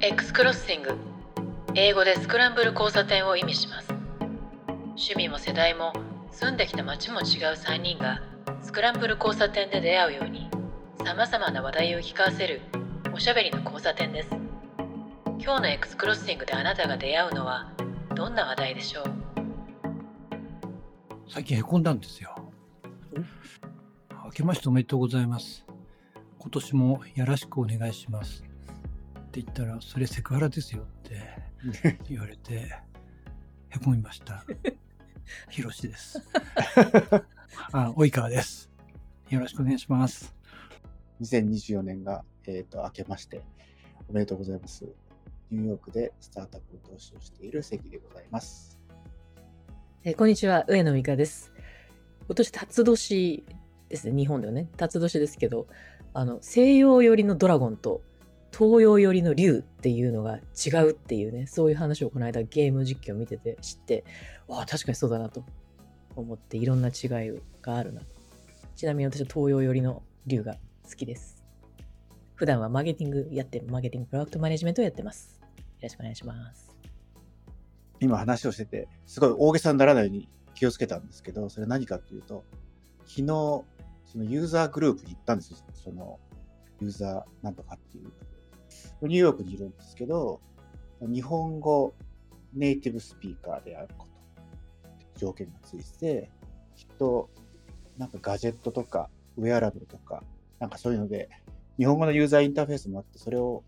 X クロッシング英語でスクランブル交差点を意味します趣味も世代も住んできた街も違う3人がスクランブル交差点で出会うようにさまざまな話題を聞かせるおしゃべりの交差点です今日の X クロッシングであなたが出会うのはどんな話題でしょう？最近へこんだんですよ。明けましておめでとうございます。今年もよろしくお願いします。って言ったら、それセクハラですよって 言われて、へこみました。ひろしです。あ、及川です。よろしくお願いします。2024年が、えー、と明けましておめでとうございます。ニューヨークでスタートアップ投資をしている関でございます。えーこんにちは、上野美香です。今年、辰年ですね、日本ではね、辰年ですけど、あの、西洋寄りのドラゴンと東洋寄りの竜っていうのが違うっていうね、そういう話をこの間ゲーム実況見てて知って、わあ、確かにそうだなと思って、いろんな違いがあるな。ちなみに私は東洋寄りの竜が好きです。普段はマーケティングやって、マーケティングプロダクトマネジメントをやってます。よろしくお願いします。今話をしてて、すごい大げさにならないように気をつけたんですけど、それ何かっていうと、昨日、そのユーザーグループに行ったんですよ。そのユーザーなんとかっていう。ニューヨークにいるんですけど、日本語ネイティブスピーカーであること、条件がついて、きっと、なんかガジェットとか、ウェアラブルとか、なんかそういうので、日本語のユーザーインターフェースもあって、それを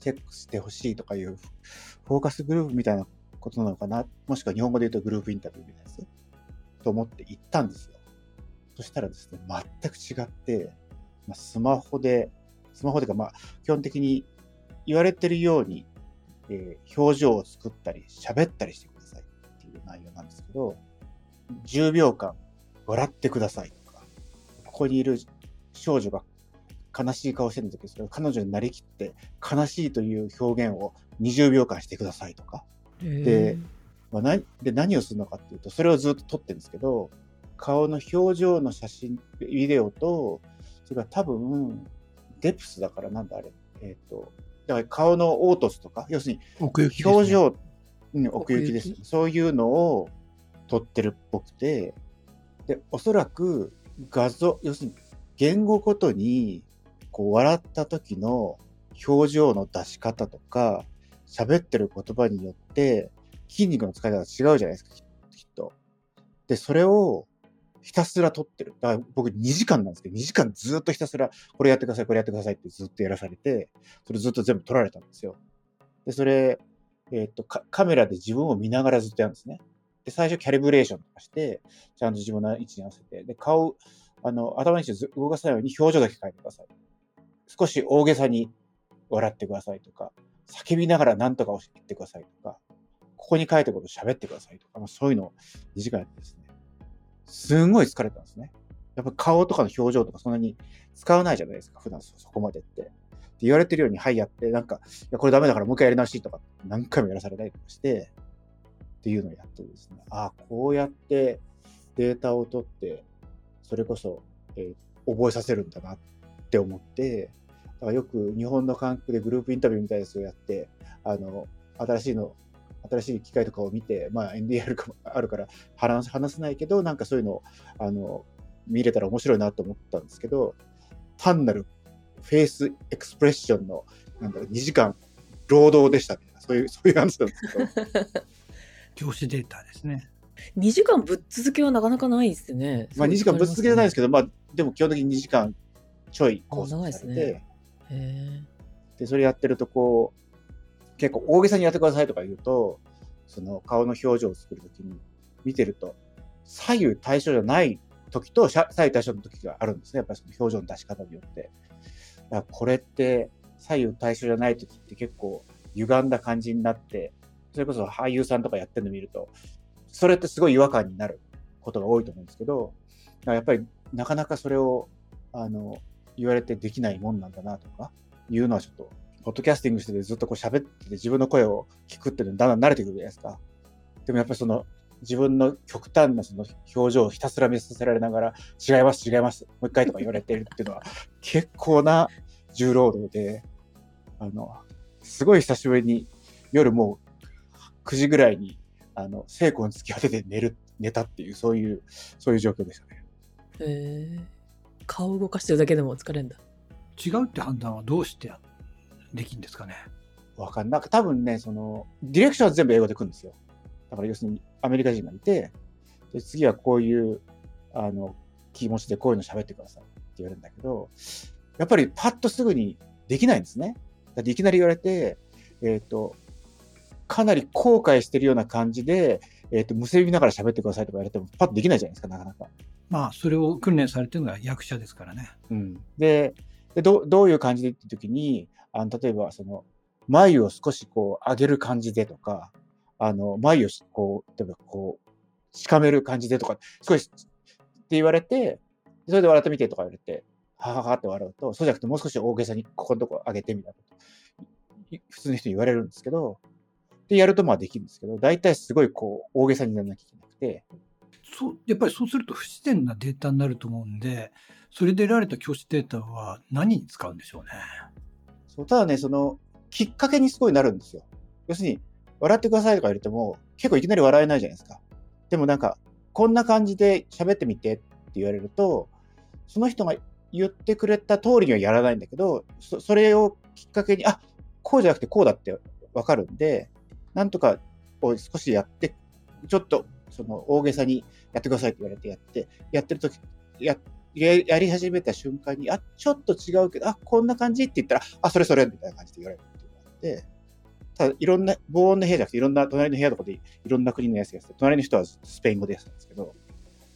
チェックしてほしいとかいうフォーカスグループみたいなことなのかな、もしくは日本語で言うとグループインタビューみたいなやつと思って行ったんですよ。そしたらですね、全く違って、まあ、スマホで、スマホでか、まあ、基本的に言われてるように、えー表情を作ったり、喋ったりしてくださいっていう内容なんですけど、10秒間笑ってくださいとか、ここにいる少女が悲しい顔してるんだけど、それを彼女になりきって悲しいという表現を20秒間してくださいとか、でまあ、なで何をするのかっていうと、それをずっと撮ってるんですけど、顔の表情の写真、ビデオと、それから多分、デプスだからなんだあれ、えっ、と、だから顔の凹凸とか、要するに表情、うん、奥奥行きですね。そういうのを撮ってるっぽくて、で、おそらく画像、要するに言語ごとに、こう、笑った時の表情の出し方とか、喋ってる言葉によって、筋肉の使い方が違うじゃないですか、ききっと。で、それをひたすら撮ってる。だから僕2時間なんですけど、2時間ずっとひたすら、これやってください、これやってくださいってずっとやらされて、それずっと全部撮られたんですよ。で、それ、えっ、とカ、メラで自分を見ながらずっとやるんですね。で、最初キャリブレーションとかして、ちゃんと自分の位置に合わせて、で、顔、あの、頭の位置をず動かさないように表情だけ変えてください。少し大げさに笑ってくださいとか、叫びながら何とかを言ってくださいとか、ここに書いたことを喋ってくださいとか、まあ、そういうのを2時間やってですね、すんごい疲れたんですね。やっぱ顔とかの表情とかそんなに使わないじゃないですか、普段そこまでって。って言われてるように、はい、やって、なんか、いや、これダメだからもう一回やり直しとか、何回もやらされたりとかして、っていうのをやってですね、ああ、こうやってデータを取って、それこそ、えー覚えさせるんだなって思って、だからよく日本の韓国でグループインタビューみたいなやつをやって、あの、新しいの、新しい機械とかを見て、まあもあるから話話せないけど、なんかそういうのを、あの、見れたら面白いなと思ったんですけど、単なるフェイスエクスプレッションの、なんだろう、2時間労働でしたみたいな、そういう、そういう話なんですけど、教師データですね。2時間ぶっ続けはなかなかないですね。まあ2時間ぶっ続けじゃないですけけど、まあでも基本的に2時間ちょいあコース長いですねされて、ど。へで、それやってるとこう、結構大げさにやってくださいとか言うと、その顔の表情を作るときに見てると、左右対称じゃない時と左左右対称の時があるんですね。やっぱりその表情の出し方によって。だからこれって左右対称じゃない時って結構歪んだ感じになって、それこそ俳優さんとかやってるの見ると、それってすごい違和感になることが多いと思うんですけど、だからやっぱりなかなかそれを、あの、言われてできないもんなんだなとか、いうのはちょっと、ポッドキャスティングしててずっとこう喋ってて自分の声を聞くっていうのにだんだん慣れてくるじゃないですか。でもやっぱりその自分の極端なその表情をひたすら見させられながら、違います、違います、もう一回とか言われてるっていうのは 結構な重労働で、あの、すごい久しぶりに夜もう9時ぐらいに、あの、聖子に突き当てて寝る、寝たっていう、そういう、そういう状況でしたね。へえ。顔動かしてるだけでも疲れるんだ。違うって判断はどうしてできるんですかね？わかんない。なんか多分ね、その、ディレクションは全部英語で来るんですよ。だから要するにアメリカ人がいて、で次はこういう、あの、気持ちでこういうの喋ってくださいって言われるんだけど、やっぱりパッとすぐにできないんですね。だっていきなり言われて、えっ、と、かなり後悔してるような感じで、えっ、と、むせびながら喋ってくださいとか言われても、パッとできないじゃないですか、なかなか。まあ、それを訓練されてるのが役者ですからね。うん。で、でどうどういう感じでって時に、あの例えば、その、眉を少しこう上げる感じでとか、あの、眉をこう、例えばこう、しかめる感じでとか、少しって言われて、それで笑ってみてとか言われて、はははって笑うと、そうじゃなくてもう少し大げさにここのとこ上げてみたいな、普通の人に言われるんですけど、で、やるとまあできるんですけど、大体すごいこう、大げさにならなきゃいけなくて、そう、やっぱりそうすると不自然なデータになると思うんで、それで得られた教師データは何に使うんでしょうね？そうただね、その、きっかけにすごいなるんですよ。要するに、笑ってくださいとか言われても、結構いきなり笑えないじゃないですか。でもなんか、こんな感じで喋ってみてって言われると、その人が言ってくれた通りにはやらないんだけど、そそれをきっかけに、あ、こうじゃなくてこうだってわかるんで、なんとかを少しやって、ちょっとその大げさにやってくださいって言われてやって、やってるとき、や、ややり始めた瞬間に、あ、ちょっと違うけど、あ、こんな感じって言ったら、あ、それそれみたいな感じで言われるっていうのがあって、ただ、いろんな、防音の部屋じゃなくて、いろんな、隣の部屋とかでいろんな国のやつがやって、隣の人はスペイン語でやってたんですけど、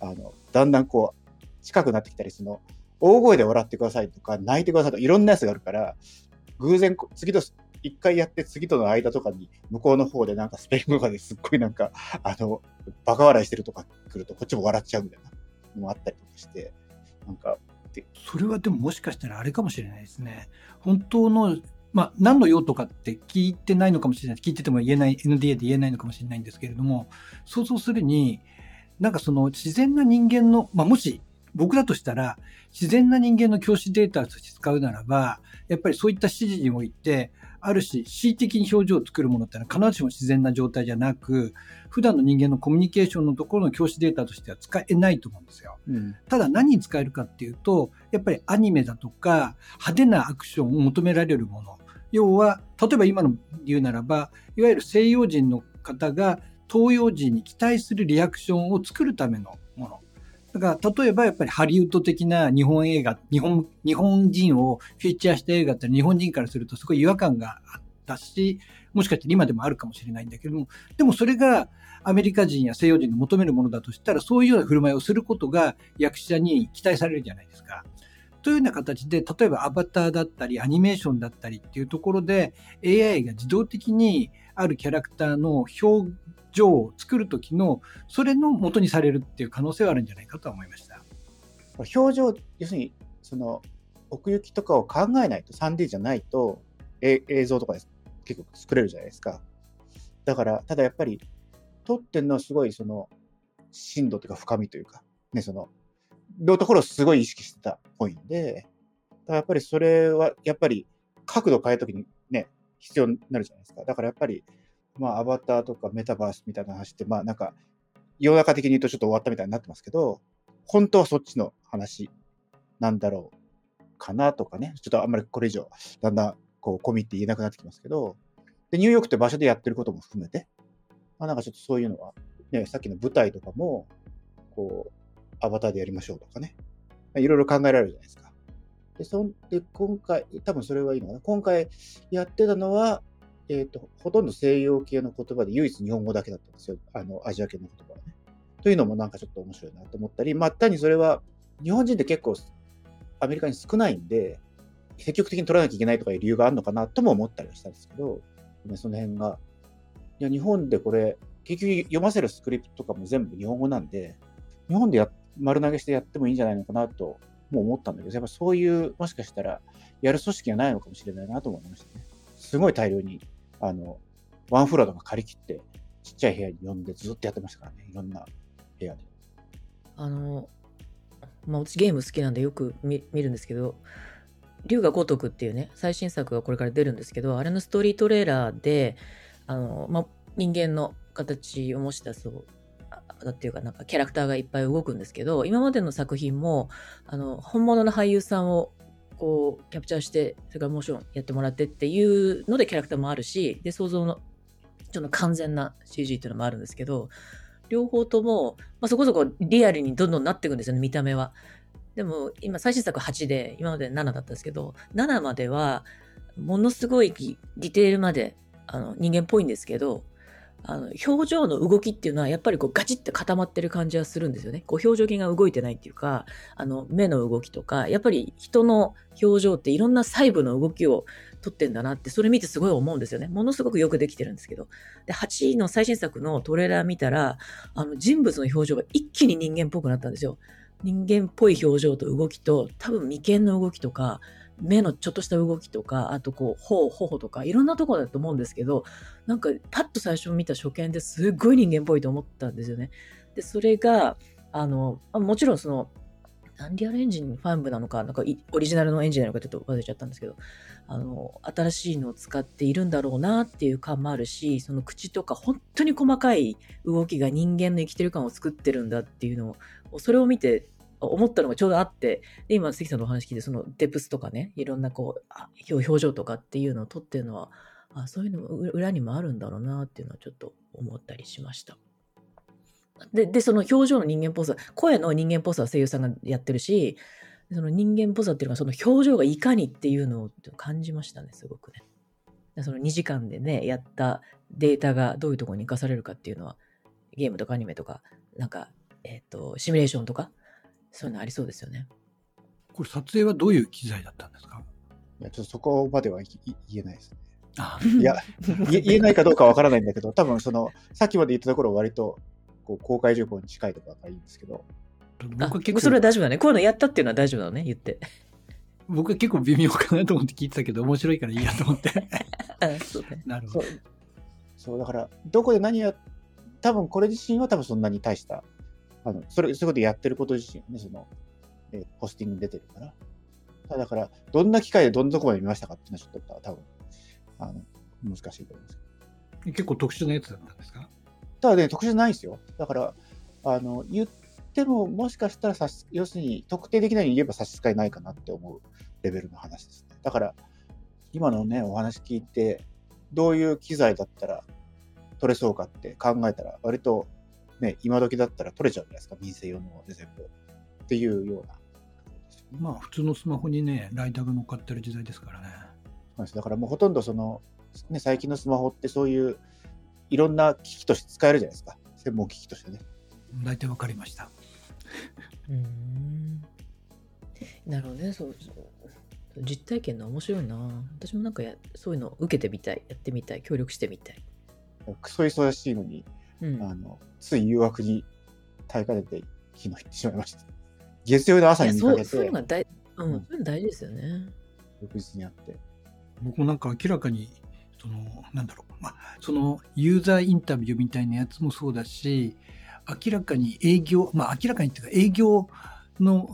あの、だんだんこう、近くなってきたり、その、大声で笑ってくださいとか、泣いてくださいとか、いろんなやつがあるから、偶然、次と、一回やって次との間とかに、向こうの方でなんかスペイン語とかですっごいなんか、あの、バカ笑いしてるとか来ると、こっちも笑っちゃうみたいなのもあったりとかして、なんか、それはでももしかしたらあれかもしれないですね。本当の、まあ、何の用とかって聞いてないのかもしれない。聞いてても言えない、NDA で言えないのかもしれないんですけれども、想像するに、なんかその自然な人間の、まあ、もし僕だとしたら、自然な人間の教師データとして使うならば、やっぱりそういった指示において、ある種、恣意的に表情を作るものってのは必ずしも自然な状態じゃなく、普段の人間のコミュニケーションのところの教師データとしては使えないと思うんですよ。うん。ただ何に使えるかっていうと、やっぱりアニメだとか派手なアクションを求められるもの。要は、例えば今の言うならば、いわゆる西洋人の方が東洋人に期待するリアクションを作るための。だから、例えばやっぱりハリウッド的な日本映画、日本、日本人をフィーチャーした映画って日本人からするとすごい違和感があったし、もしかして今でもあるかもしれないんだけども、でもそれがアメリカ人や西洋人が求めるものだとしたら、そういうような振る舞いをすることが役者に期待されるじゃないですか。というような形で、例えばアバターだったり、アニメーションだったりっていうところで、AI が自動的にあるキャラクターの表情を作るときの、それの元にされるっていう可能性はあるんじゃないかとは思いました。表情、要するに、その、奥行きとかを考えないと、3D じゃないと、え映像とかで結構作れるじゃないですか。だから、ただやっぱり、撮ってるのはすごい、その、深度というか深みというか、ね、その、のところをすごい意識してたっぽいんで、だからやっぱりそれは、やっぱり、角度変えるときに、必要になるじゃないですか。だからやっぱり、まあ、アバターとかメタバースみたいな話って、まあ、なんか、世の中的に言うとちょっと終わったみたいになってますけど、本当はそっちの話なんだろうかなとかね、ちょっとあんまりこれ以上、だんだんこう込みって言えなくなってきますけど、で、ニューヨークって場所でやってることも含めて、まあなんかちょっとそういうのは、ね、さっきの舞台とかも、こう、アバターでやりましょうとかね、いろいろ考えられるじゃないですか。で、そんで、今回、多分それはいいのかな。今回やってたのは、えっ、と、ほとんど西洋系の言葉で唯一日本語だけだったんですよ。あの、アジア系の言葉はね。というのもなんかちょっと面白いなと思ったり、まあ単にそれは、日本人って結構アメリカに少ないんで、積極的に取らなきゃいけないとかいう理由があるのかなとも思ったりはしたんですけど、ね、その辺が、いや、日本でこれ、結局読ませるスクリプトとかも全部日本語なんで、日本でや丸投げしてやってもいいんじゃないのかなともう思ったんだけど、やっぱそういう、もしかしたら、やる組織がないのかもしれないなと思いましたね。すごい大量に、あの、ワンフロアとか借り切って、ちっちゃい部屋に呼んでずっとやってましたからね、いろんな部屋で。あの、まあ、私ゲーム好きなんでよく見見るんですけど、龍が如くっていうね、最新作がこれから出るんですけど、あれのストーリートレーラーで、あの、まあ、人間の形を模したそう、っていうかなんかキャラクターがいっぱい動くんですけど、今までの作品も、あの、本物の俳優さんをこうキャプチャーして、それからモーションやってもらってっていうのでキャラクターもあるし、で、想像のちょっと完全な CG っていうのもあるんですけど、両方とも、まあ、そこそこリアルにどんどんなっていくんですよね、見た目は。でも今最新作8で、今まで7だったんですけど、7まではものすごいディテールまであの人間っぽいんですけど、あの表情の動きっていうのはやっぱりこうガチッと固まってる感じはするんですよね。こう表情筋が動いてないっていうか、あの目の動きとか、やっぱり人の表情っていろんな細部の動きを撮ってんだなって、それ見てすごい思うんですよね。ものすごくよくできてるんですけど。で、8位の最新作のトレーラー見たら、あの人物の表情が一気に人間っぽくなったんですよ。人間っぽい表情と動きと、多分眉間の動きとか、目のちょっとした動きとか、あとこう、頬、頬とか、いろんなところだと思うんですけど、なんかパッと最初見た初見ですっごい人間っぽいと思ったんですよね。で、それが、あの、もちろんその、アンリアルエンジンファン部なのか、なんかオリジナルのエンジンなのかちょっと忘れちゃったんですけど、あの、新しいのを使っているんだろうなっていう感もあるし、その口とか本当に細かい動きが人間の生きてる感を作ってるんだっていうのを、それを見て思ったのがちょうどあって、で、今、関さんのお話聞いて、そのデプスとかね、いろんなこう、表情とかっていうのを撮ってるのは、あそういうのも裏にもあるんだろうなっていうのはちょっと思ったりしました。で、で、その表情の人間っぽさ、声の人間っぽさは声優さんがやってるし、その人間っぽさっていうのが、その表情がいかにっていうのを感じましたね、すごくね。その2時間でね、やったデータがどういうところに生かされるかっていうのは、ゲームとかアニメとか、なんか、えっ、ー、と、シミュレーションとか、そういうのありそうですよね。これ撮影はどういう機材だったんですか？いや、ちょっとそこまでは言えないですね。いや、言えないかどうかわからないんだけど、多分その、さっきまで言ったところは割と、こう、公開情報に近いところがいいんですけど。僕は結構それは大丈夫だね。こういうのやったっていうのは大丈夫だね、言って。僕は結構微妙かなと思って聞いてたけど、面白いからいいやと思って。そうね。なるほど。そう、だから、どこで何や、多分これ自身は多分そんなに大したあのそれ、そういうことやってること自身ね、その、えー、ポスティングに出てるから。ただだから、どんな機会でどんなとこまで見ましたかっていうのはちょっと多分、あの、難しいと思います。結構特殊なやつだったんですか？ただね、特殊じゃないですよ。だから、あの、言っても、もしかしたらさし、要するに、特定できないに言えば差し支えないかなって思うレベルの話ですね。だから、今のね、お話聞いて、どういう機材だったら取れそうかって考えたら、割とね、今時だったら取れちゃうじゃないですか、民生用ので全部。っていうような。まあ、普通のスマホにね、ライダーが乗っかってる時代ですからね。そうですだからもうほとんどその、ね、最近のスマホってそういういろんな機器として使えるじゃないですか。専門機器としてね。大体わかりました。うんなるほどねそう実体験の面白いな私もなんかやそういうの受けてみたいやってみたい協力してみたいクソ忙しいのにうん、あのつい誘惑に耐えかねて昨日行ってしまいました。月曜の朝に見かけて。そういうのが大,、うん、そういうの大事ですよね。翌日にあって。僕もなんか明らかに、その、なんだろう、まあ、そのユーザーインタビューみたいなやつもそうだし、明らかに営業、まあ明らかにっていうか営業の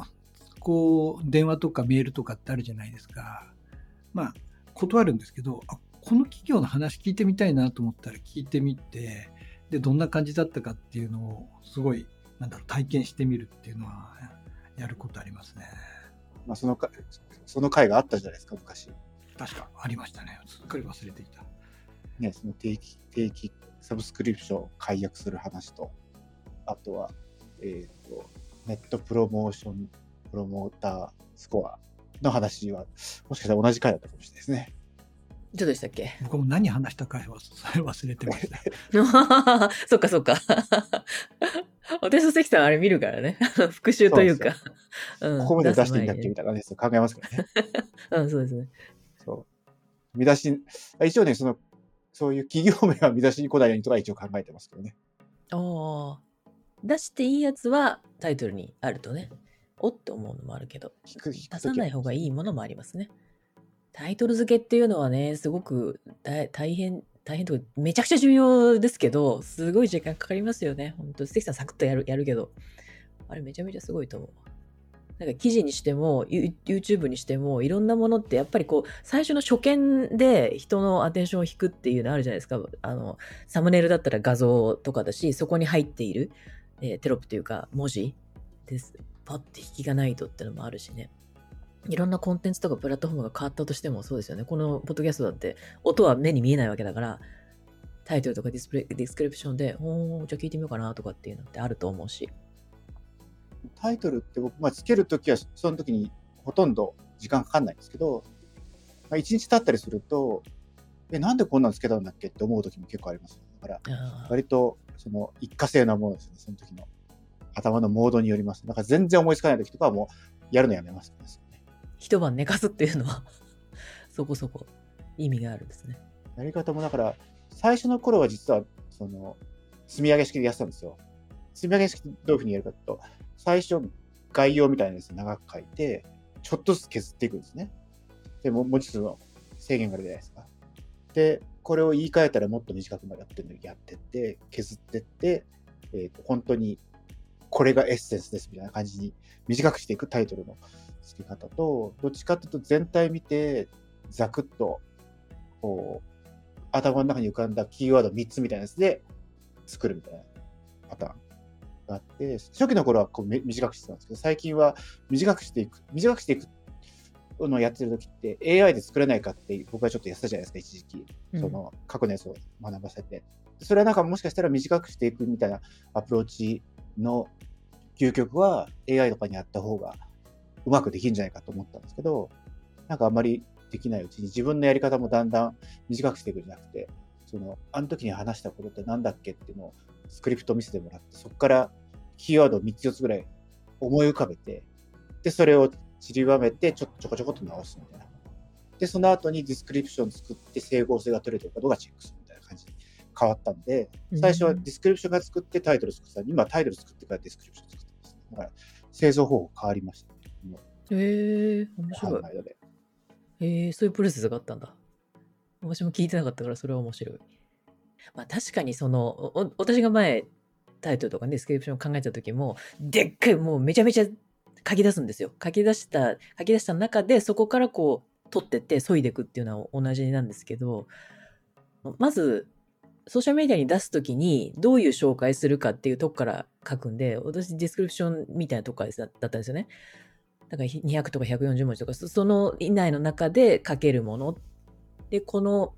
こう電話とかメールとかってあるじゃないですか。まあ断るんですけど、あこの企業の話聞いてみたいなと思ったら聞いてみて、で、どんな感じだったかっていうのを、すごい、なんだろう、体験してみるっていうのは、やることありますね。まあ、そのか、その回があったじゃないですか、昔。確か、ありましたね。すっかり忘れていた。ね、その定期、定期サブスクリプションを解約する話と、あとは、えっ、ー、と、ネットプロモーション、プロモータースコアの話は、もしかしたら同じ回だったかもしれないですね。どうでしたっけ？僕も何話したかは忘れてました。そっかそっか。私と関さんあれ見るからね。復習というか。うん、ここまで出していいんだっけみたいなね、考えますからね。うん、そうですね。そう。見出し、一応ね、その、そういう企業名は見出しに来ないようにとか一応考えてますけどね。ああ。出していいやつはタイトルにあるとね、おって思うのもあるけど、出さない方がいいものもありますね。タイトル付けっていうのはね、すごく大変、大変とか、めちゃくちゃ重要ですけど、すごい時間かかりますよね。本当関さんサクッとやる、やるけど。あれめちゃめちゃすごいと思う。なんか記事にしても、YouTube にしても、いろんなものってやっぱりこう、最初の初見で人のアテンションを引くっていうのあるじゃないですか。あの、サムネイルだったら画像とかだし、そこに入っている、えーテロップというか文字です。パッて引きがないとってのもあるしね。いろんなコンテンツとかプラットフォームが変わったとしてもそうですよね。このポッドキャストだって音は目に見えないわけだから、タイトルとかディスプレイディスクリプションで、おー、じゃあ聞いてみようかなとかっていうのってあると思うし。タイトルって僕、まあ、つけるときは、その時にほとんど時間かかんないんですけど、まあ、1日経ったりすると、え、なんでこんなのつけたんだっけって思う時も結構あります。だから、割と、その、一過性なものですね、その時の。頭のモードによります。だから全然思いつかない時とかはもう、やるのやめますね。一晩寝かすっていうのは そこそこ意味があるんですね。やり方もだから、最初の頃は実は、その、積み上げ式でやってたんですよ。積み上げ式どういうふうにやるかというと、最初、概要みたいなやつ長く書いて、ちょっとずつ削っていくんですね。でも、文字数の制限があるじゃないですか。で、これを言い換えたらもっと短くまでやってるのにやってって、削ってって、えーと、本当に、これがエッセンスですみたいな感じに短くしていくタイトルの付け方と、どっちかというと全体見て、ざくっと、こう、頭の中に浮かんだキーワード3つみたいなやつで作るみたいなパターンがあって、初期の頃はこうめ短くしてたんですけど、最近は短くしていく、短くしていくのをやってる時って AI で作れないかって僕はちょっとやってたじゃないですか、一時期。その過去のやつを学ばせて。それはなんかもしかしたら短くしていくみたいなアプローチの究極は AI とかにやった方がうまくできるんじゃないかと思ったんですけど、なんかあんまりできないうちに自分のやり方もだんだん短くしていくんじゃなくて、その、あの時に話したことってなんだっけっていうのをスクリプト見せてもらって、そこからキーワードを3つ4つぐらい思い浮かべて、で、それを散りばめて、ちょっとちょこちょこっと直すみたいな。で、その後にディスクリプション作って整合性が取れてるかどうかチェックするみたいな感じに変わったんで、最初はディスクリプションが作ってタイトル作ってた今タイトル作ってからディスクリプション作ってます。だから製造方法変わりましたへえ面白い半の。間で。へえそういうプロセスがあったんだ。私も聞いてなかったからそれは面白い。まあ確かにその、お私が前タイトルとかね、ディスクリプションを考えた時も、でっかいもうめちゃめちゃ書き出すんですよ。書き出した、書き出した中でそこからこう取ってって削いでいくっていうのは同じなんですけど、まず、ソーシャルメディアに出すときにどういう紹介するかっていうとこから書くんで、私ディスクリプションみたいなとこからだったんですよね。だから200とか140文字とか、そその以内の中で書けるもの。で、この、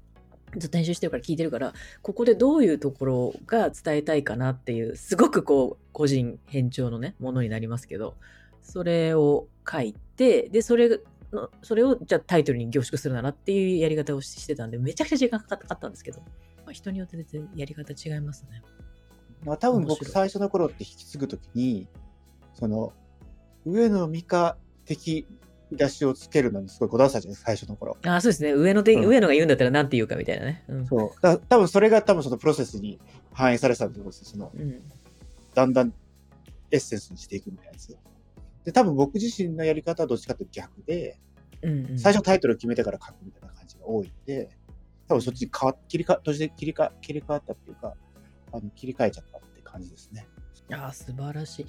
ずっと編集してるから聞いてるから、ここでどういうところが伝えたいかなっていう、すごくこう、個人編調のね、ものになりますけど、それを書いて、で、それの、それをじゃあタイトルに凝縮するならっていうやり方をししてたんで、めちゃくちゃ時間かかったんですけど、まあ、人によって全然やり方違いますね。まあ、多分僕最初の頃って引き継ぐときに、その、上野美香的出しをつけるのにすごいこだわってたじゃないですか、最初の頃。ああ、そうですね。上ので、うん上野が言うんだったら何て言うかみたいなね。うん。そう。だ多分それが多分そのプロセスに反映されてたってことですよ。その、うん。だんだんエッセンスにしていくみたいなやつ。で、多分僕自身のやり方はどっちかというと逆で、うんうん、最初タイトルを決めてから書くみたいな感じが多いんで、多分そっちに変わ切りか、途中で切りか、切り替わったっていうか、あの、切り替えちゃったって感じですね。ああ、素晴らしい。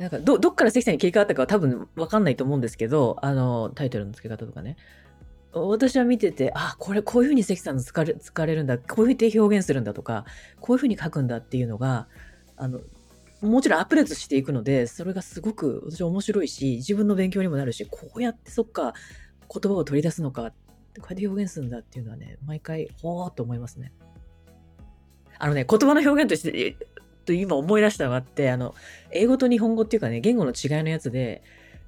なんか、ど、どっから関さんに切り替わったかは多分わかんないと思うんですけど、あの、タイトルの付け方とかね。私は見てて、あ、これ、こういうふうに関さんの使れ、使われるんだ、こういうふうに表現するんだとか、こういうふうに書くんだっていうのが、あの、もちろんアップデートしていくので、それがすごく私面白いし、自分の勉強にもなるし、こうやってそっか、言葉を取り出すのか、こうやって表現するんだっていうのはね、毎回、ほーっと思いますね。あのね、言葉の表現として、と今思い出したのがあって、あの、英語と日本語っていうかね、言語の違いのやつで、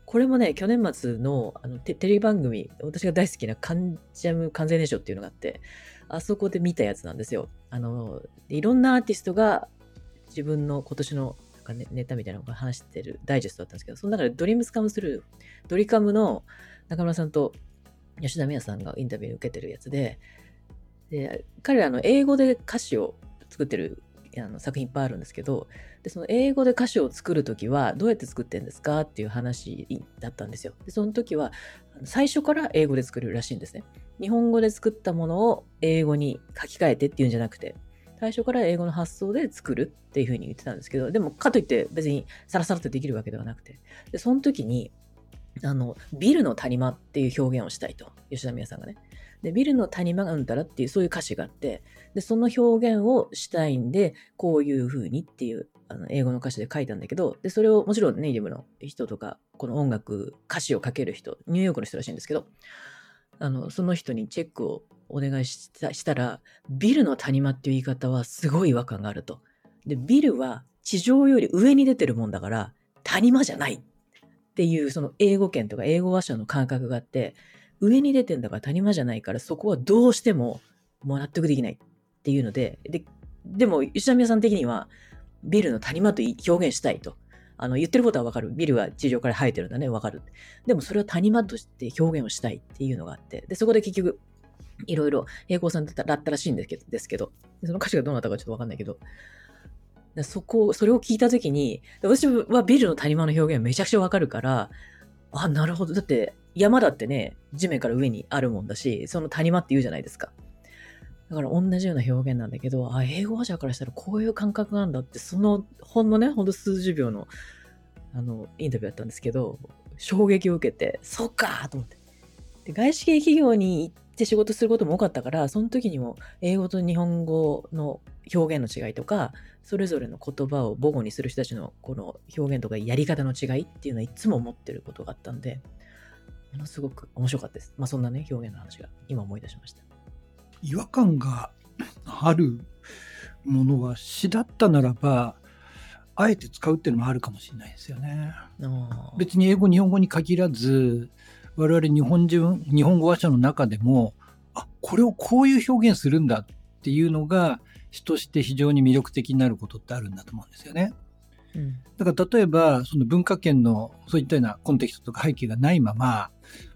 これもね、去年末のあのテテレビ番組、私が大好きなカンジャム完全燃焼っていうのがあって、あそこで見たやつなんですよ。あの、いろんなアーティストが自分の今年のなんか、ね、ネタみたいなのが話してるダイジェストだったんですけど、その中でドリームスカムスルー、ドリカムの中村さんと吉田美也さんがインタビュー受けてるやつで、で彼らの英語で歌詞を作ってるあの作品いっぱいあるんですけど、でその英語で歌詞を作るときはどうやって作ってるんですかっていう話だったんですよ。でその時は最初から英語で作るらしいんですね。日本語で作ったものを英語に書き換えてっていうんじゃなくて、最初から英語の発想で作るっていうふうに言ってたんですけど、でもかといって別にサラサラってできるわけではなくて。で、その時に、あの、ビルの谷間っていう表現をしたいと。吉田美也さんがね。で、ビルの谷間がうんたらっていうそういう歌詞があって、で、その表現をしたいんで、こういう風にっていう、あの、英語の歌詞で書いたんだけど、で、それをもちろんネイティブの人とか、この音楽、歌詞を書ける人、ニューヨークの人らしいんですけど、あの、その人にチェックをお願いしたしたら、ビルの谷間っていう言い方はすごい違和感があると。で、ビルは地上より上に出てるもんだから、谷間じゃないっていう、その英語圏とか英語話者の感覚があって、上に出てんだから谷間じゃないから、そこはどうしてももう納得できないっていうので、で、でも、吉田美さん的には、ビルの谷間と表現したいと。あの、言ってることはわかる。ビルは地上から生えてるんだね、わかる。でもそれは谷間として表現をしたいっていうのがあって、で、そこで結局、いろいろ平行さんだったらしいんですけど、ですけどその歌詞がどうなったかちょっとわかんないけど、そこ、それを聞いたときに、私はビルの谷間の表現めちゃくちゃわかるから、あ、なるほど。だって、山だってね、地面から上にあるもんだし、その谷間って言うじゃないですか。だから同じような表現なんだけど、あ、英語話者からしたらこういう感覚なんだって、その、ほんのね、ほんと数十秒の、あの、インタビューだったんですけど、衝撃を受けて、そっかと思って。で、外資系企業に行って仕事することも多かったから、その時にも英語と日本語の表現の違いとか、それぞれの言葉を母語にする人たちのこの表現とかやり方の違いっていうのはいつも思ってることがあったんで、ものすごく面白かったです。まあそんなね、表現の話が今思い出しました。違和感があるものは詩だったならば、あえて使うっていうのもあるかもしれないですよね。別に英語、日本語に限らず、我々日本人、日本語話者の中でも、あ、これをこういう表現するんだっていうのが、詩として非常に魅力的になることってあるんだと思うんですよね。うん、だから例えば、その文化圏のそういったようなコンテキストとか背景がないまま、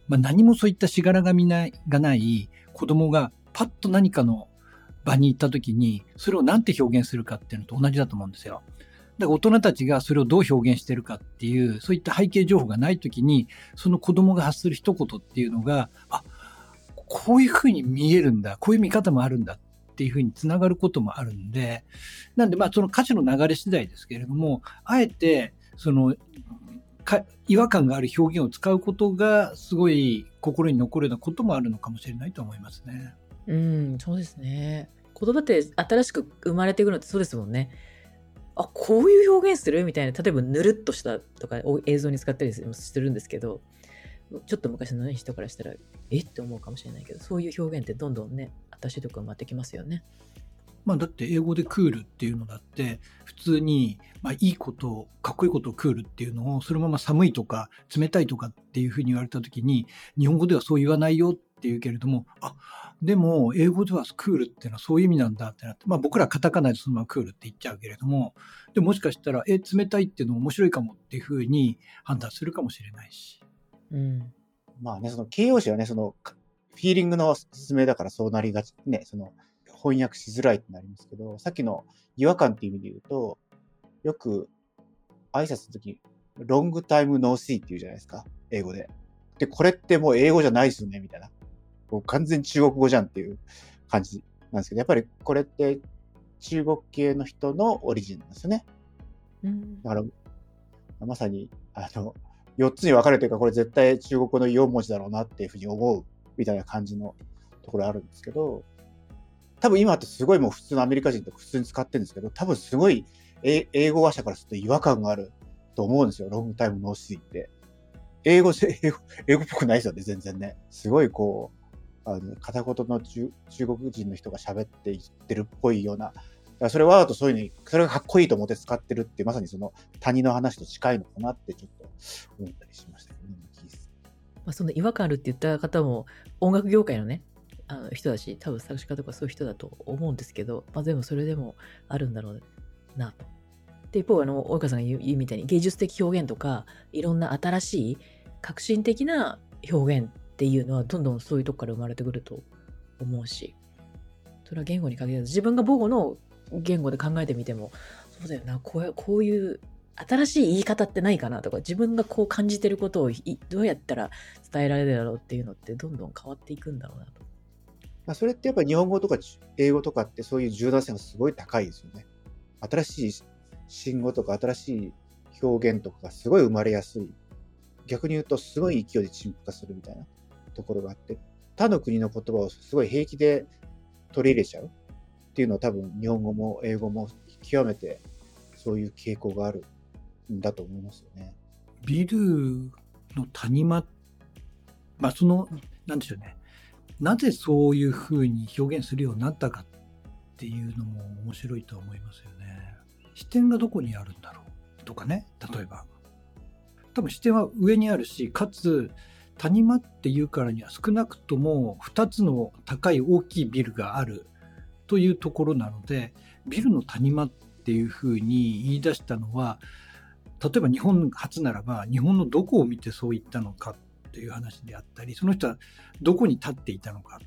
まあ、何もそういったしがらがみないがない子供がパッと何かの場に行った時に、それを何て表現するかっていうのと同じだと思うんですよ。だから大人たちがそれをどう表現してるかっていう、そういった背景情報がない時に、その子供が発する一言っていうのが、あ、こういうふうに見えるんだ、こういう見方もあるんだっていうふうにつながることもあるんで、なんでまあその歌詞の流れ次第ですけれども、あえて、その、違和感がある表現を使うことがすごい心に残るようなこともあるのかもしれないと思いますね。うん、そうですね。言葉って新しく生まれていくのってそうですもんね。あ、こういう表現する？みたいな、例えばぬるっとしたとか映像に使ったりするんですけど、ちょっと昔の、人からしたら、え？って思うかもしれないけど、そういう表現ってどんどんね、新しいところ生まってきますよね。まあだって英語でクールっていうのだって普通にまあいいことかっこいいことをクールっていうのをそのまま寒いとか冷たいとかっていうふうに言われた時に日本語ではそう言わないよっていうけれどもあでも英語ではクールっていうのはそういう意味なんだってなってまあ僕らカタカナでそのままクールって言っちゃうけれどもでももしかしたらえ冷たいっていうの面白いかもっていうふうに判断するかもしれないし。うん、まあねその形容詞はねそのフィーリングの説明だからそうなりがちねその翻訳しづらいってなりますけど、さっきの違和感っていう意味で言うと、よく挨拶の時、ロングタイムノーシーって言うじゃないですか、英語で。で、これってもう英語じゃないですよね、みたいな。もう完全中国語じゃんっていう感じなんですけど、やっぱりこれって中国系の人のオリジンなんですよね。うん、だから、まさに、あの、4つに分かれてるから、これ絶対中国語の4文字だろうなっていうふうに思うみたいな感じのところあるんですけど、多分今ってすごいもう普通のアメリカ人とか普通に使ってるんですけど、多分すごい英語話者からすると違和感があると思うんですよ。ロングタイムノーシーって。英語、英語、英語っぽくないですよね、全然ね。すごいこう、あの片言の中国人の人が喋って言ってるっぽいような、それはあとそういうに、それがかっこいいと思って使ってるって、まさにその谷の話と近いのかなってちょっと思ったりしましたけどね、まあ、その違和感あるって言った方も音楽業界のねあの人だし、多分作詞家とかそういう人だと思うんですけど、まあ、でもそれでもあるんだろうなと。で、一方、あの、大川さんが言う言うみたいに芸術的表現とか、いろんな新しい革新的な表現っていうのは、どんどんそういうとこから生まれてくると思うし、それは言語に限らず、自分が母語の言語で考えてみても、そうだよな、こうこういう新しい言い方ってないかなとか、自分がこう感じてることをどうやったら伝えられるだろうっていうのって、どんどん変わっていくんだろうなとまあ、それってやっぱり日本語とか英語とかってそういう柔軟性がすごい高いですよね。新しい信号とか新しい表現とかがすごい生まれやすい。逆に言うとすごい勢いで陳腐化するみたいなところがあって、他の国の言葉をすごい平気で取り入れちゃうっていうのは多分日本語も英語も極めてそういう傾向があるんだと思いますよね。ビルの谷間、まあその、なんでしょうね。なぜそういうふうに表現するようになったかっていうのも面白いと思いますよね。視点がどこにあるんだろうとかね、例えば。多分視点は上にあるし、かつ谷間っていうからには少なくとも2つの高い大きいビルがあるというところなので、ビルの谷間っていうふうに言い出したのは、例えば日本初ならば、日本のどこを見てそう言ったのかという話であったり、その人はどこに立っていたのか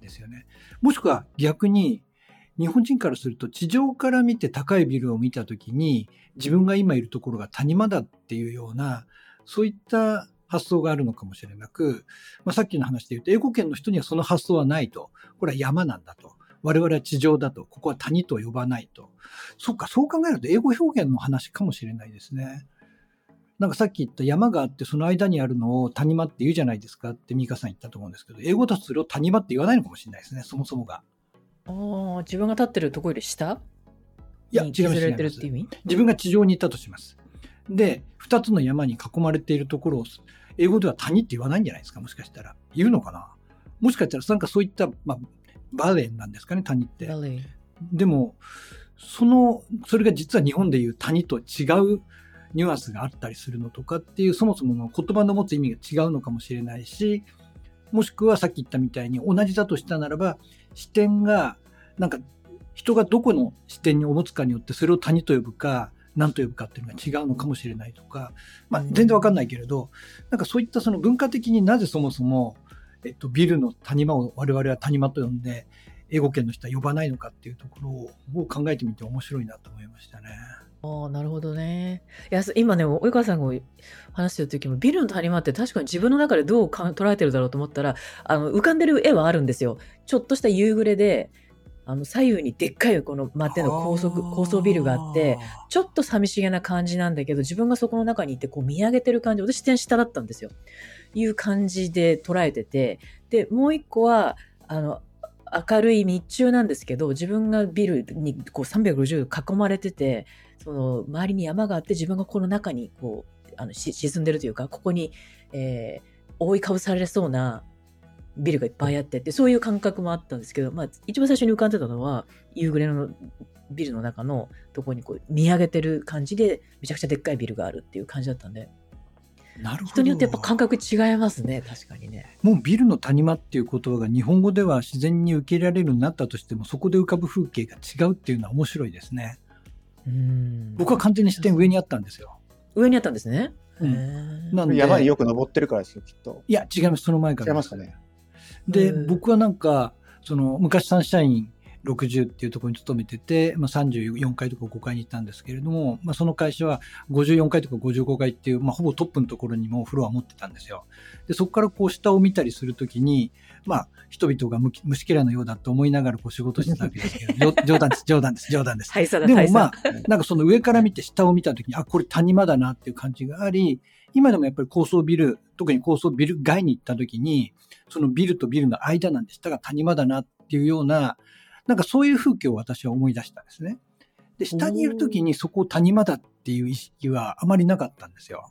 ですよね。もしくは逆に、日本人からすると地上から見て高いビルを見たときに、自分が今いるところが谷間だっていうような、そういった発想があるのかもしれなく、まあ、さっきの話で言うと、英語圏の人にはその発想はないと。これは山なんだと。我々は地上だと。ここは谷と呼ばないと。そっか、そう考えると英語表現の話かもしれないですね。なんかさっき言った山があってその間にあるのを谷間って言うじゃないですかってミカさん言ったと思うんですけど、英語だとそれを谷間って言わないのかもしれないですね、そもそもが。ああ、自分が立ってるところより下？いや、違います。れてるって意味？自分が地上にいたとします。で、二つの山に囲まれているところを、英語では谷って言わないんじゃないですか、もしかしたら。言うのかな？もしかしたら、なんかそういった、まあ、バレンなんですかね、谷って。でも、その、それが実は日本でいう谷と違うニュアンスがあったりするのとかっていう、そもそもの言葉の持つ意味が違うのかもしれないし、もしくはさっき言ったみたいに同じだとしたならば、視点が、なんか、人がどこの視点にお持つかによってそれを谷と呼ぶか、何と呼ぶかっていうのが違うのかもしれないとか、まあ、全然わかんないけれど、なんかそういったその文化的になぜそもそも、えっと、ビルの谷間を我々は谷間と呼んで、英語圏の人は呼ばないのかっていうところを考えてみて面白いなと思いましたね。ああ、なるほどね。いや、今ね、及川さんが話してる時も、ビルの谷間って確かに自分の中でどうか捉えてるだろうと思ったら、あの、浮かんでる絵はあるんですよ。ちょっとした夕暮れで、あの、左右にでっかいこの待っての高速、高層ビルがあって、ちょっと寂しげな感じなんだけど、自分がそこの中にいてこう見上げてる感じ、私視点下だったんですよ。いう感じで捉えてて、で、もう一個は、あの、明るい日中なんですけど、自分がビルにこう360度囲まれてて、その周りに山があって自分がこの中にこう、あの沈んでるというか、ここに、えー、覆いかぶされそうなビルがいっぱいあってって、そういう感覚もあったんですけど、まあ、一番最初に浮かんでたのは、夕暮れのビルの中のとこにこう見上げてる感じで、めちゃくちゃでっかいビルがあるっていう感じだったんで、なるほど人によってやっぱ感覚違いますね、確かにね。もうビルの谷間っていう言葉が日本語では自然に受け入れられるようになったとしても、そこで浮かぶ風景が違うっていうのは面白いですね。うん僕は完全に視点上にあったんですよ。上にあったんですね。うん、なんで山によく登ってるからですよ、きっと。いや、違います、その前から。違いますかね。で、僕はなんか、その、昔サンシャイン60っていうところに勤めてて、まあ、34階とか5階に行ったんですけれども、まあ、その会社は54階とか55階っていう、まあ、ほぼトップのところにもフロア持ってたんですよ。で、そこからこう下を見たりするときに、まあ、人々が虫けらのようだと思いながらこう仕事してたわけですけど、冗談です、冗談です、冗談です。でもまあ、なんかその上から見て下を見たときに、あ、これ谷間だなっていう感じがあり、今でもやっぱり高層ビル、特に高層ビル街に行ったときに、そのビルとビルの間なんで下が谷間だなっていうような、なんかそういう風景を私は思い出したんですね。で、下にいるときにそこを谷間だっていう意識はあまりなかったんですよ。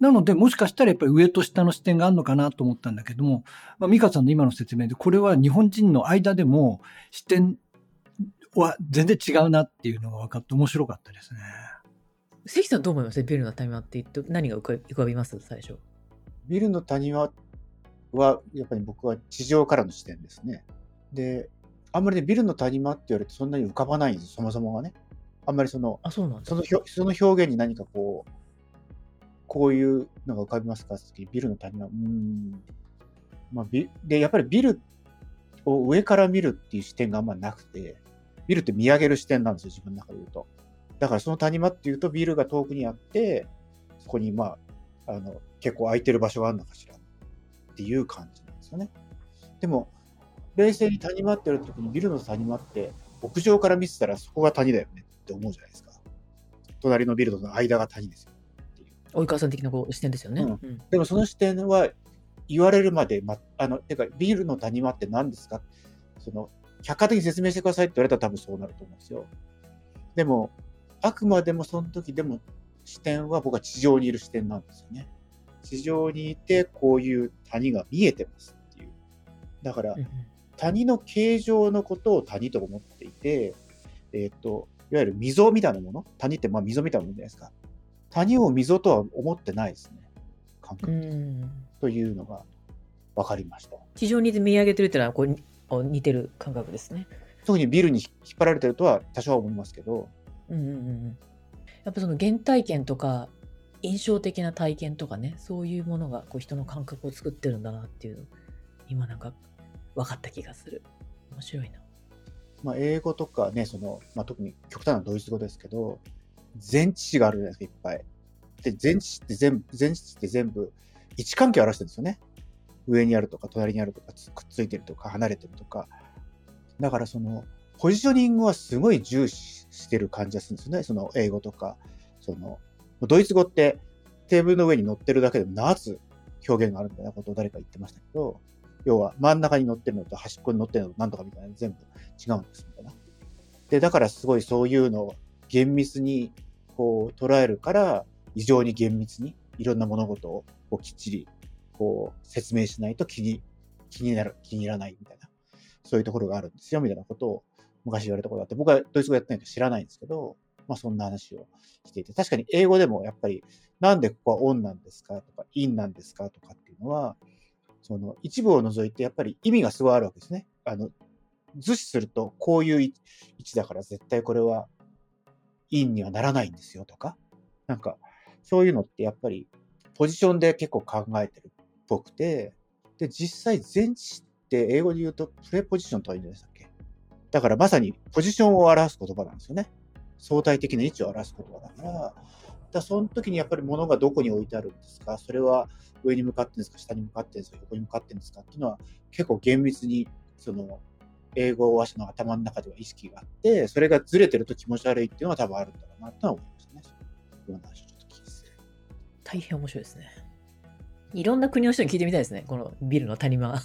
なので、もしかしたらやっぱり上と下の視点があるのかなと思ったんだけども、まあ、美香さんの今の説明で、これは日本人の間でも視点は全然違うなっていうのが分かって面白かったですね。関さんどう思います？ビルの谷間って言って何が浮かびます？最初。ビルの谷間は、やっぱり僕は地上からの視点ですね。で、あんまりね、ビルの谷間って言われてそんなに浮かばないんですそもそもがね。あんまりその、あ、そうなんそのその表現に何かこう、こういうのが浮かびますかってビルの谷間。うん。まあ、ビで、やっぱりビルを上から見るっていう視点があんまなくて、ビルって見上げる視点なんですよ、自分の中で言うと。だからその谷間っていうとビルが遠くにあって、そこにまあ、あの、結構空いてる場所があるのかしらっていう感じなんですよね。でも、冷静に谷間ってる時にビルの谷間って、屋上から見てたらそこが谷だよねって思うじゃないですか。隣のビルとの間が谷ですよ。及川さん的なこう視点ですよね。うんうんでもその視点は言われるまで、ま、あの、てか、ビールの谷間って何ですか？その、客観的に説明してくださいって言われたら多分そうなると思うんですよ。でも、あくまでもその時でも視点は僕は地上にいる視点なんですよね。地上にいて、こういう谷が見えてますっていう。だから谷の形状のことを谷と思っていて、えっ、と、いわゆる溝みたいなもの？谷ってまあ溝みたいなものじゃないですか。谷を溝とは思ってないですね。感覚うんというのが分かりました。地上に見上げてるっていうのはこう似てる感覚ですね。特にビルに引っ張られてるとは多少は思いますけど、うんうんうんやっぱその原体験とか印象的な体験とかねそういうものがこう人の感覚を作ってるんだなっていうの今なんか分かった気がする面白いなまあ、英語とかね、その、まあ、特に極端なドイツ語ですけど、前置詞があるじゃないですか、いっぱい。で、前置詞って全部、前置詞って全部、位置関係を表してるんですよね。上にあるとか、隣にあるとか、くっついてるとか、離れてるとか。だから、その、ポジショニングはすごい重視してる感じがするんですよね。その、英語とか、その、ドイツ語ってテーブルの上に乗ってるだけでも7つ表現があるみたいなことを誰か言ってましたけど、要は真ん中に乗ってるのと端っこに乗ってるのとなんとかみたいな全部違うんですみたいな。で、だからすごいそういうのを厳密にこう捉えるから、異常に厳密にいろんな物事をこうきっちりこう説明しないと気に、気になる、気に入らないみたいな、そういうところがあるんですよみたいなことを昔言われたことがあって、僕はドイツ語やってないと知らないんですけど、まあそんな話をしていて、確かに英語でもやっぱりなんでここはオンなんですかとか、インなんですかとかっていうのは、その一部を除いてやっぱり意味がすごいあるわけですね。あの、図示するとこういう位置だから絶対これはインにはならないんですよとか、なんかそういうのってやっぱりポジションで結構考えてるっぽくて、で、実際前置って英語で言うとプレポジションとは言うんでしたっけだからまさにポジションを表す言葉なんですよね。相対的な位置を表す言葉だから、だその時にやっぱり物がどこに置いてあるんですか？それは上に向かってるんですか？下に向かってるんですか？横に向かってるんですか？っていうのは結構厳密にその英語話者の頭の中では意識があってそれがずれてると気持ち悪いっていうのは多分あるんだろうなとは思いましたね。そういう話をちょっと聞いて。大変面白いですね。いろんな国の人に聞いてみたいですね。このビルの谷間。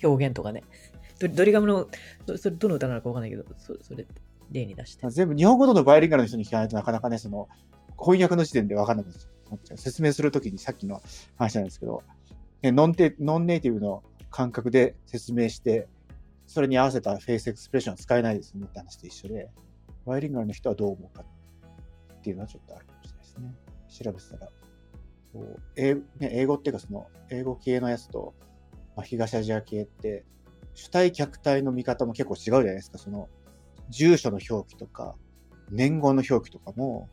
表現とかね。ドドリガムのそれどの歌なのか分かんないけどそそれ例に出して全部日本語のバイリンガルの人に聞かないとなかなかねその翻訳の時点で分かんなくなっちゃう説明するときにさっきの話なんですけどねノンテノンネイティブの感覚で説明してそれに合わせた face expression は使えないですねって話と一緒で、バイリンガルの人はどう思うかっていうのはちょっとあるかもしれないですね。調べてたら。こう英ね、英語っていうかその、英語系のやつと、まあ、東アジア系って、主体客体の見方も結構違うじゃないですか。その、住所の表記とか、年号の表記とかも、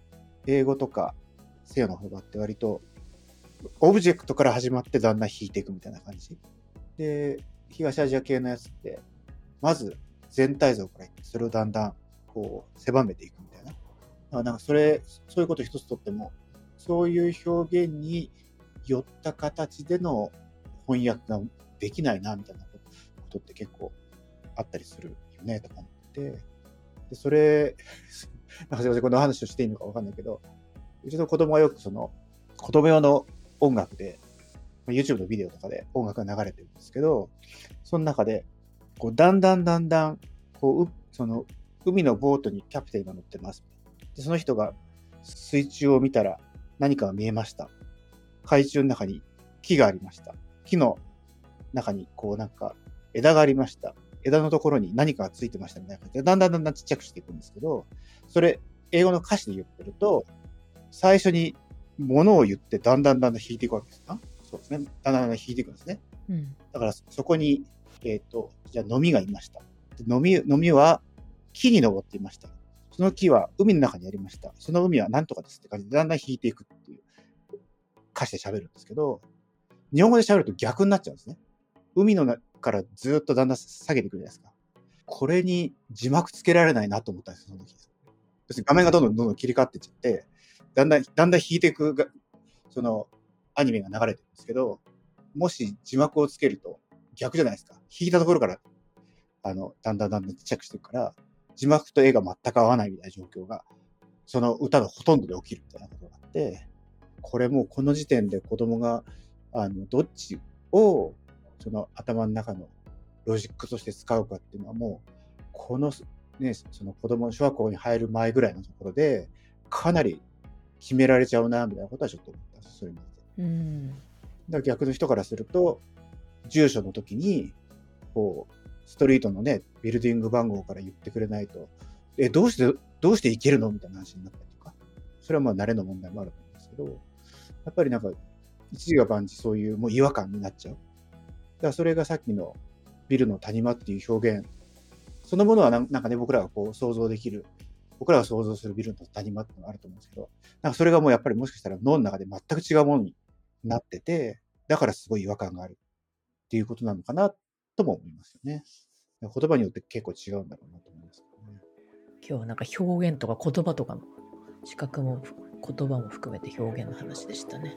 英語とか西洋の方がって割と、オブジェクトから始まってだんだん引いていくみたいな感じ。で、東アジア系のやつって、まず全体像からいって、それをだんだんこう狭めていくみたいな。だからなんかそれ、そういうこと一つとっても、そういう表現によった形での翻訳ができないなみたいなことって結構あったりするよねとか思って、で、それ、なんかすいません、この話をしていいのかわかんないけど、うちの子供はよくその、子供用の音楽で、YouTube のビデオとかで音楽が流れてるんですけど、その中で、こう、だんだんだんだん、こ、うその、海のボートにキャプテンが乗ってます。で、その人が水中を見たら何かが見えました。海中の中に木がありました。木の中にこうなんか枝がありました。枝のところに何かがついてましたみたいな感じで、だんだんだんだんちっちゃくしていくんですけど、それ、英語の歌詞で言ってると、最初に物を言ってだんだんだんだん引いていくわけですか？そうですね。だんだんだんだん引いていくんですね。うんだからそこに、えっ、と、じゃあ飲みがいました。で飲み、飲みは木に登っていました。その木は海の中にありました。その海は何とかですって感じでだんだん引いていくっていう歌詞で喋るんですけど、日本語で喋ると逆になっちゃうんですね。海の中からずっとだんだん下げていくじゃないですか。これに字幕つけられないなと思ったんですよ、その時。要するに画面がどんどんどんどん切り替わっていっちゃって、だんだん、だんだん引いていくが、その、アニメが流れてるんですけど、もし字幕をつけると、逆じゃないですか。弾いたところから、あの、だんだんだんだんちっちゃくしていくから、字幕と絵が全く合わないみたいな状況が、その歌のほとんどで起きるみたいなことがあって、これもうこの時点で子供が、あの、どっちを、その頭の中のロジックとして使うかっていうのはもう、この、ね、その子供、小学校に入る前ぐらいのところで、かなり決められちゃうな、みたいなことはちょっと思った。それ見てて。うん。だから逆の人からすると、住所の時に、こう、ストリートのね、ビルディング番号から言ってくれないと、え、どうして、どうして行けるのみたいな話になったりとか、それはまあ慣れの問題もあると思うんですけど、やっぱりなんか、一時が万事そういうもう違和感になっちゃう。だそれがさっきのビルの谷間っていう表現、そのものはなんかね、僕らがこう想像できる、僕らが想像するビルの谷間っていうのがあると思うんですけど、なんかそれがもうやっぱりもしかしたら脳の中で全く違うものになってて、だからすごい違和感があるっていうことなのかなとも思いますよね。言葉によって結構違うんだろうなと思いますね。今日はなんか表現とか言葉とかの資格も言葉も含めて表現の話でしたね。